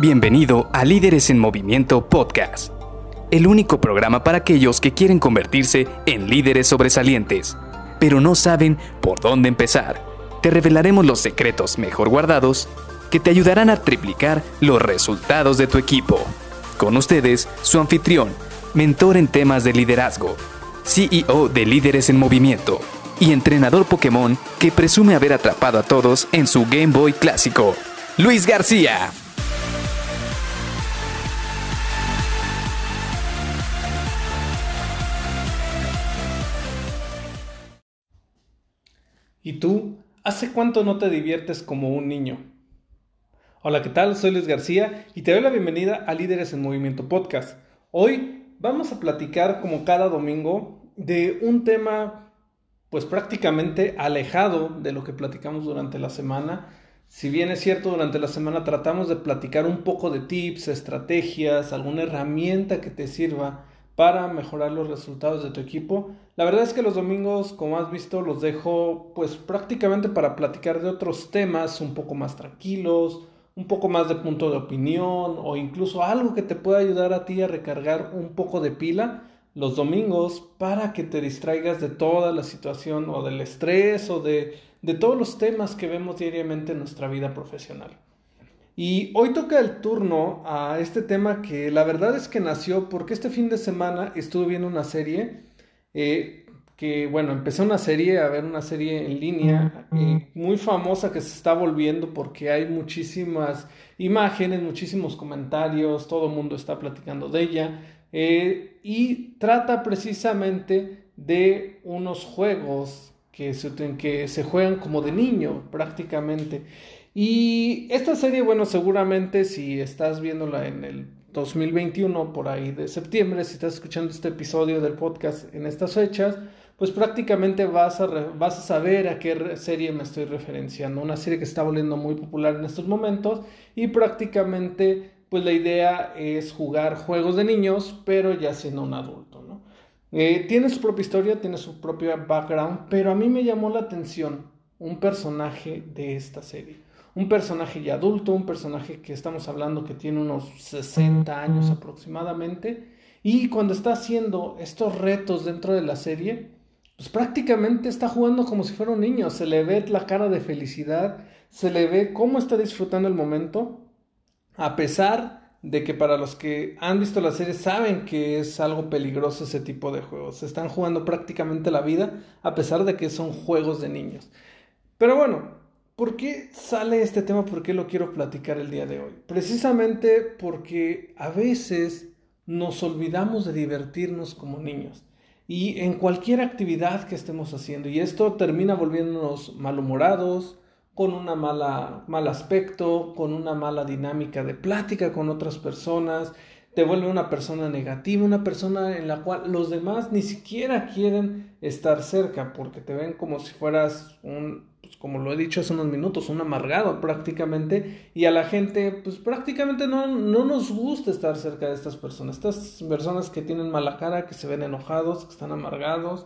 Bienvenido a Líderes en Movimiento Podcast, el único programa para aquellos que quieren convertirse en líderes sobresalientes, pero no saben por dónde empezar. Te revelaremos los secretos mejor guardados que te ayudarán a triplicar los resultados de tu equipo. Con ustedes, su anfitrión, mentor en temas de liderazgo, CEO de Líderes en Movimiento y entrenador Pokémon que presume haber atrapado a todos en su Game Boy clásico, Luis García. ¿Y tú? ¿Hace cuánto no te diviertes como un niño? Hola, ¿qué tal? Soy Luis García y te doy la bienvenida a Líderes en Movimiento Podcast. Hoy vamos a platicar, como cada domingo, de un tema pues prácticamente alejado de lo que platicamos durante la semana. Si bien es cierto, durante la semana tratamos de platicar un poco de tips, estrategias, alguna herramienta que te sirva para mejorar los resultados de tu equipo. La verdad es que los domingos, como has visto, los dejo pues prácticamente para platicar de otros temas un poco más tranquilos, un poco más de punto de opinión o incluso algo que te pueda ayudar a ti a recargar un poco de pila los domingos para que te distraigas de toda la situación o del estrés o de, de todos los temas que vemos diariamente en nuestra vida profesional. Y hoy toca el turno a este tema que la verdad es que nació porque este fin de semana estuve viendo una serie eh, que, bueno, empecé una serie, a ver una serie en línea eh, muy famosa que se está volviendo porque hay muchísimas imágenes, muchísimos comentarios, todo el mundo está platicando de ella eh, y trata precisamente de unos juegos que se, que se juegan como de niño prácticamente. Y esta serie, bueno, seguramente si estás viéndola en el 2021, por ahí de septiembre, si estás escuchando este episodio del podcast en estas fechas, pues prácticamente vas a, vas a saber a qué serie me estoy referenciando. Una serie que está volviendo muy popular en estos momentos y prácticamente pues la idea es jugar juegos de niños, pero ya siendo un adulto, ¿no? Eh, tiene su propia historia, tiene su propio background, pero a mí me llamó la atención un personaje de esta serie un personaje ya adulto, un personaje que estamos hablando que tiene unos 60 años aproximadamente, y cuando está haciendo estos retos dentro de la serie, pues prácticamente está jugando como si fuera un niño, se le ve la cara de felicidad, se le ve cómo está disfrutando el momento, a pesar de que para los que han visto la serie saben que es algo peligroso ese tipo de juegos, se están jugando prácticamente la vida a pesar de que son juegos de niños. Pero bueno, ¿Por qué sale este tema? ¿Por qué lo quiero platicar el día de hoy? Precisamente porque a veces nos olvidamos de divertirnos como niños y en cualquier actividad que estemos haciendo y esto termina volviéndonos malhumorados, con una mala mal aspecto, con una mala dinámica de plática con otras personas, te vuelve una persona negativa, una persona en la cual los demás ni siquiera quieren estar cerca porque te ven como si fueras un pues como lo he dicho hace unos minutos, un amargado prácticamente, y a la gente, pues prácticamente no, no nos gusta estar cerca de estas personas, estas personas que tienen mala cara, que se ven enojados, que están amargados,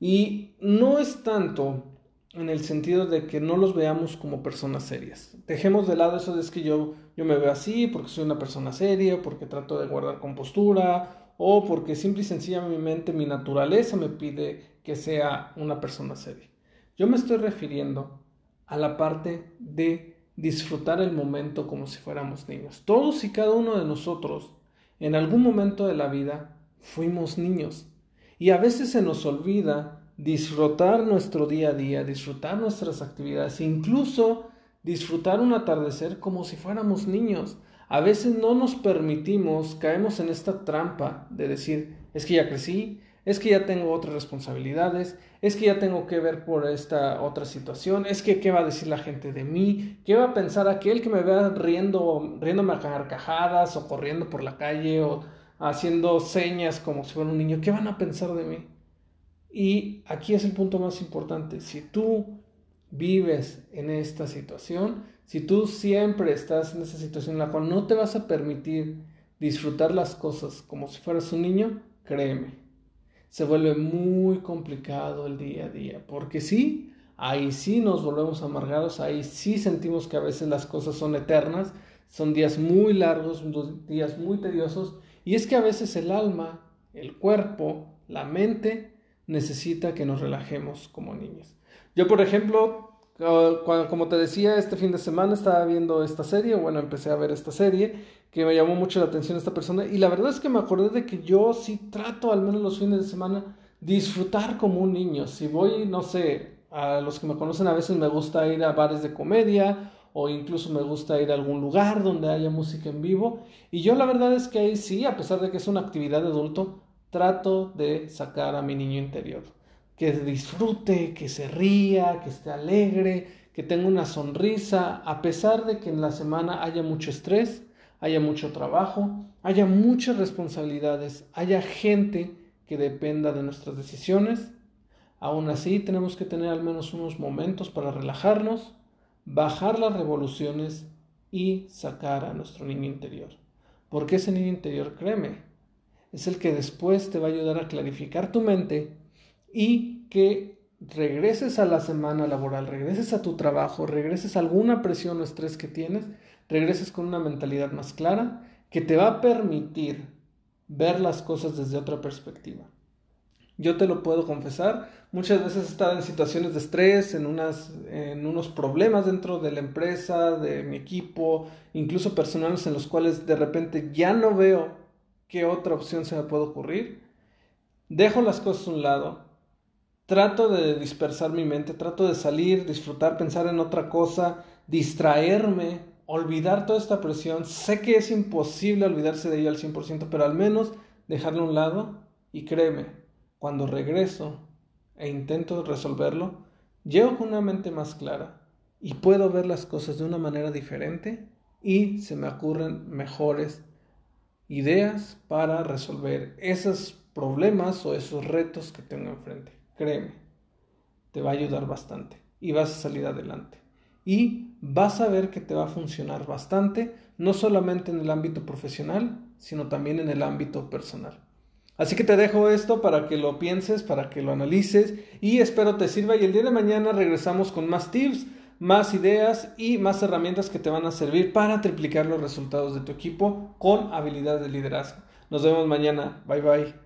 y no es tanto en el sentido de que no los veamos como personas serias. Dejemos de lado eso de es que yo, yo me veo así porque soy una persona seria, porque trato de guardar compostura, o porque simple y sencillamente mi naturaleza me pide que sea una persona seria. Yo me estoy refiriendo a la parte de disfrutar el momento como si fuéramos niños. Todos y cada uno de nosotros, en algún momento de la vida, fuimos niños. Y a veces se nos olvida disfrutar nuestro día a día, disfrutar nuestras actividades, incluso disfrutar un atardecer como si fuéramos niños. A veces no nos permitimos, caemos en esta trampa de decir, es que ya crecí, es que ya tengo otras responsabilidades, es que ya tengo que ver por esta otra situación, es que qué va a decir la gente de mí, qué va a pensar aquel que me vea riendo, riéndome a carcajadas o corriendo por la calle o haciendo señas como si fuera un niño, ¿qué van a pensar de mí? Y aquí es el punto más importante, si tú vives en esta situación, si tú siempre estás en esa situación en la cual no te vas a permitir disfrutar las cosas como si fueras un niño, créeme, se vuelve muy complicado el día a día, porque sí, ahí sí nos volvemos amargados, ahí sí sentimos que a veces las cosas son eternas, son días muy largos, días muy tediosos, y es que a veces el alma, el cuerpo, la mente necesita que nos relajemos como niños. Yo, por ejemplo, como te decía, este fin de semana estaba viendo esta serie, bueno, empecé a ver esta serie, que me llamó mucho la atención esta persona, y la verdad es que me acordé de que yo sí trato, al menos los fines de semana, disfrutar como un niño. Si voy, no sé, a los que me conocen a veces me gusta ir a bares de comedia o incluso me gusta ir a algún lugar donde haya música en vivo. Y yo la verdad es que ahí sí, a pesar de que es una actividad de adulto, trato de sacar a mi niño interior. Que disfrute, que se ría, que esté alegre, que tenga una sonrisa, a pesar de que en la semana haya mucho estrés, haya mucho trabajo, haya muchas responsabilidades, haya gente que dependa de nuestras decisiones. Aún así, tenemos que tener al menos unos momentos para relajarnos bajar las revoluciones y sacar a nuestro niño interior. Porque ese niño interior, créeme, es el que después te va a ayudar a clarificar tu mente y que regreses a la semana laboral, regreses a tu trabajo, regreses a alguna presión o estrés que tienes, regreses con una mentalidad más clara que te va a permitir ver las cosas desde otra perspectiva. Yo te lo puedo confesar, muchas veces he estado en situaciones de estrés, en, unas, en unos problemas dentro de la empresa, de mi equipo, incluso personales en los cuales de repente ya no veo qué otra opción se me puede ocurrir. Dejo las cosas a un lado, trato de dispersar mi mente, trato de salir, disfrutar, pensar en otra cosa, distraerme, olvidar toda esta presión. Sé que es imposible olvidarse de ello al 100%, pero al menos dejarlo a un lado y créeme, cuando regreso e intento resolverlo, llego con una mente más clara y puedo ver las cosas de una manera diferente y se me ocurren mejores ideas para resolver esos problemas o esos retos que tengo enfrente. Créeme, te va a ayudar bastante y vas a salir adelante. Y vas a ver que te va a funcionar bastante, no solamente en el ámbito profesional, sino también en el ámbito personal. Así que te dejo esto para que lo pienses, para que lo analices y espero te sirva y el día de mañana regresamos con más tips, más ideas y más herramientas que te van a servir para triplicar los resultados de tu equipo con habilidades de liderazgo. Nos vemos mañana. Bye bye.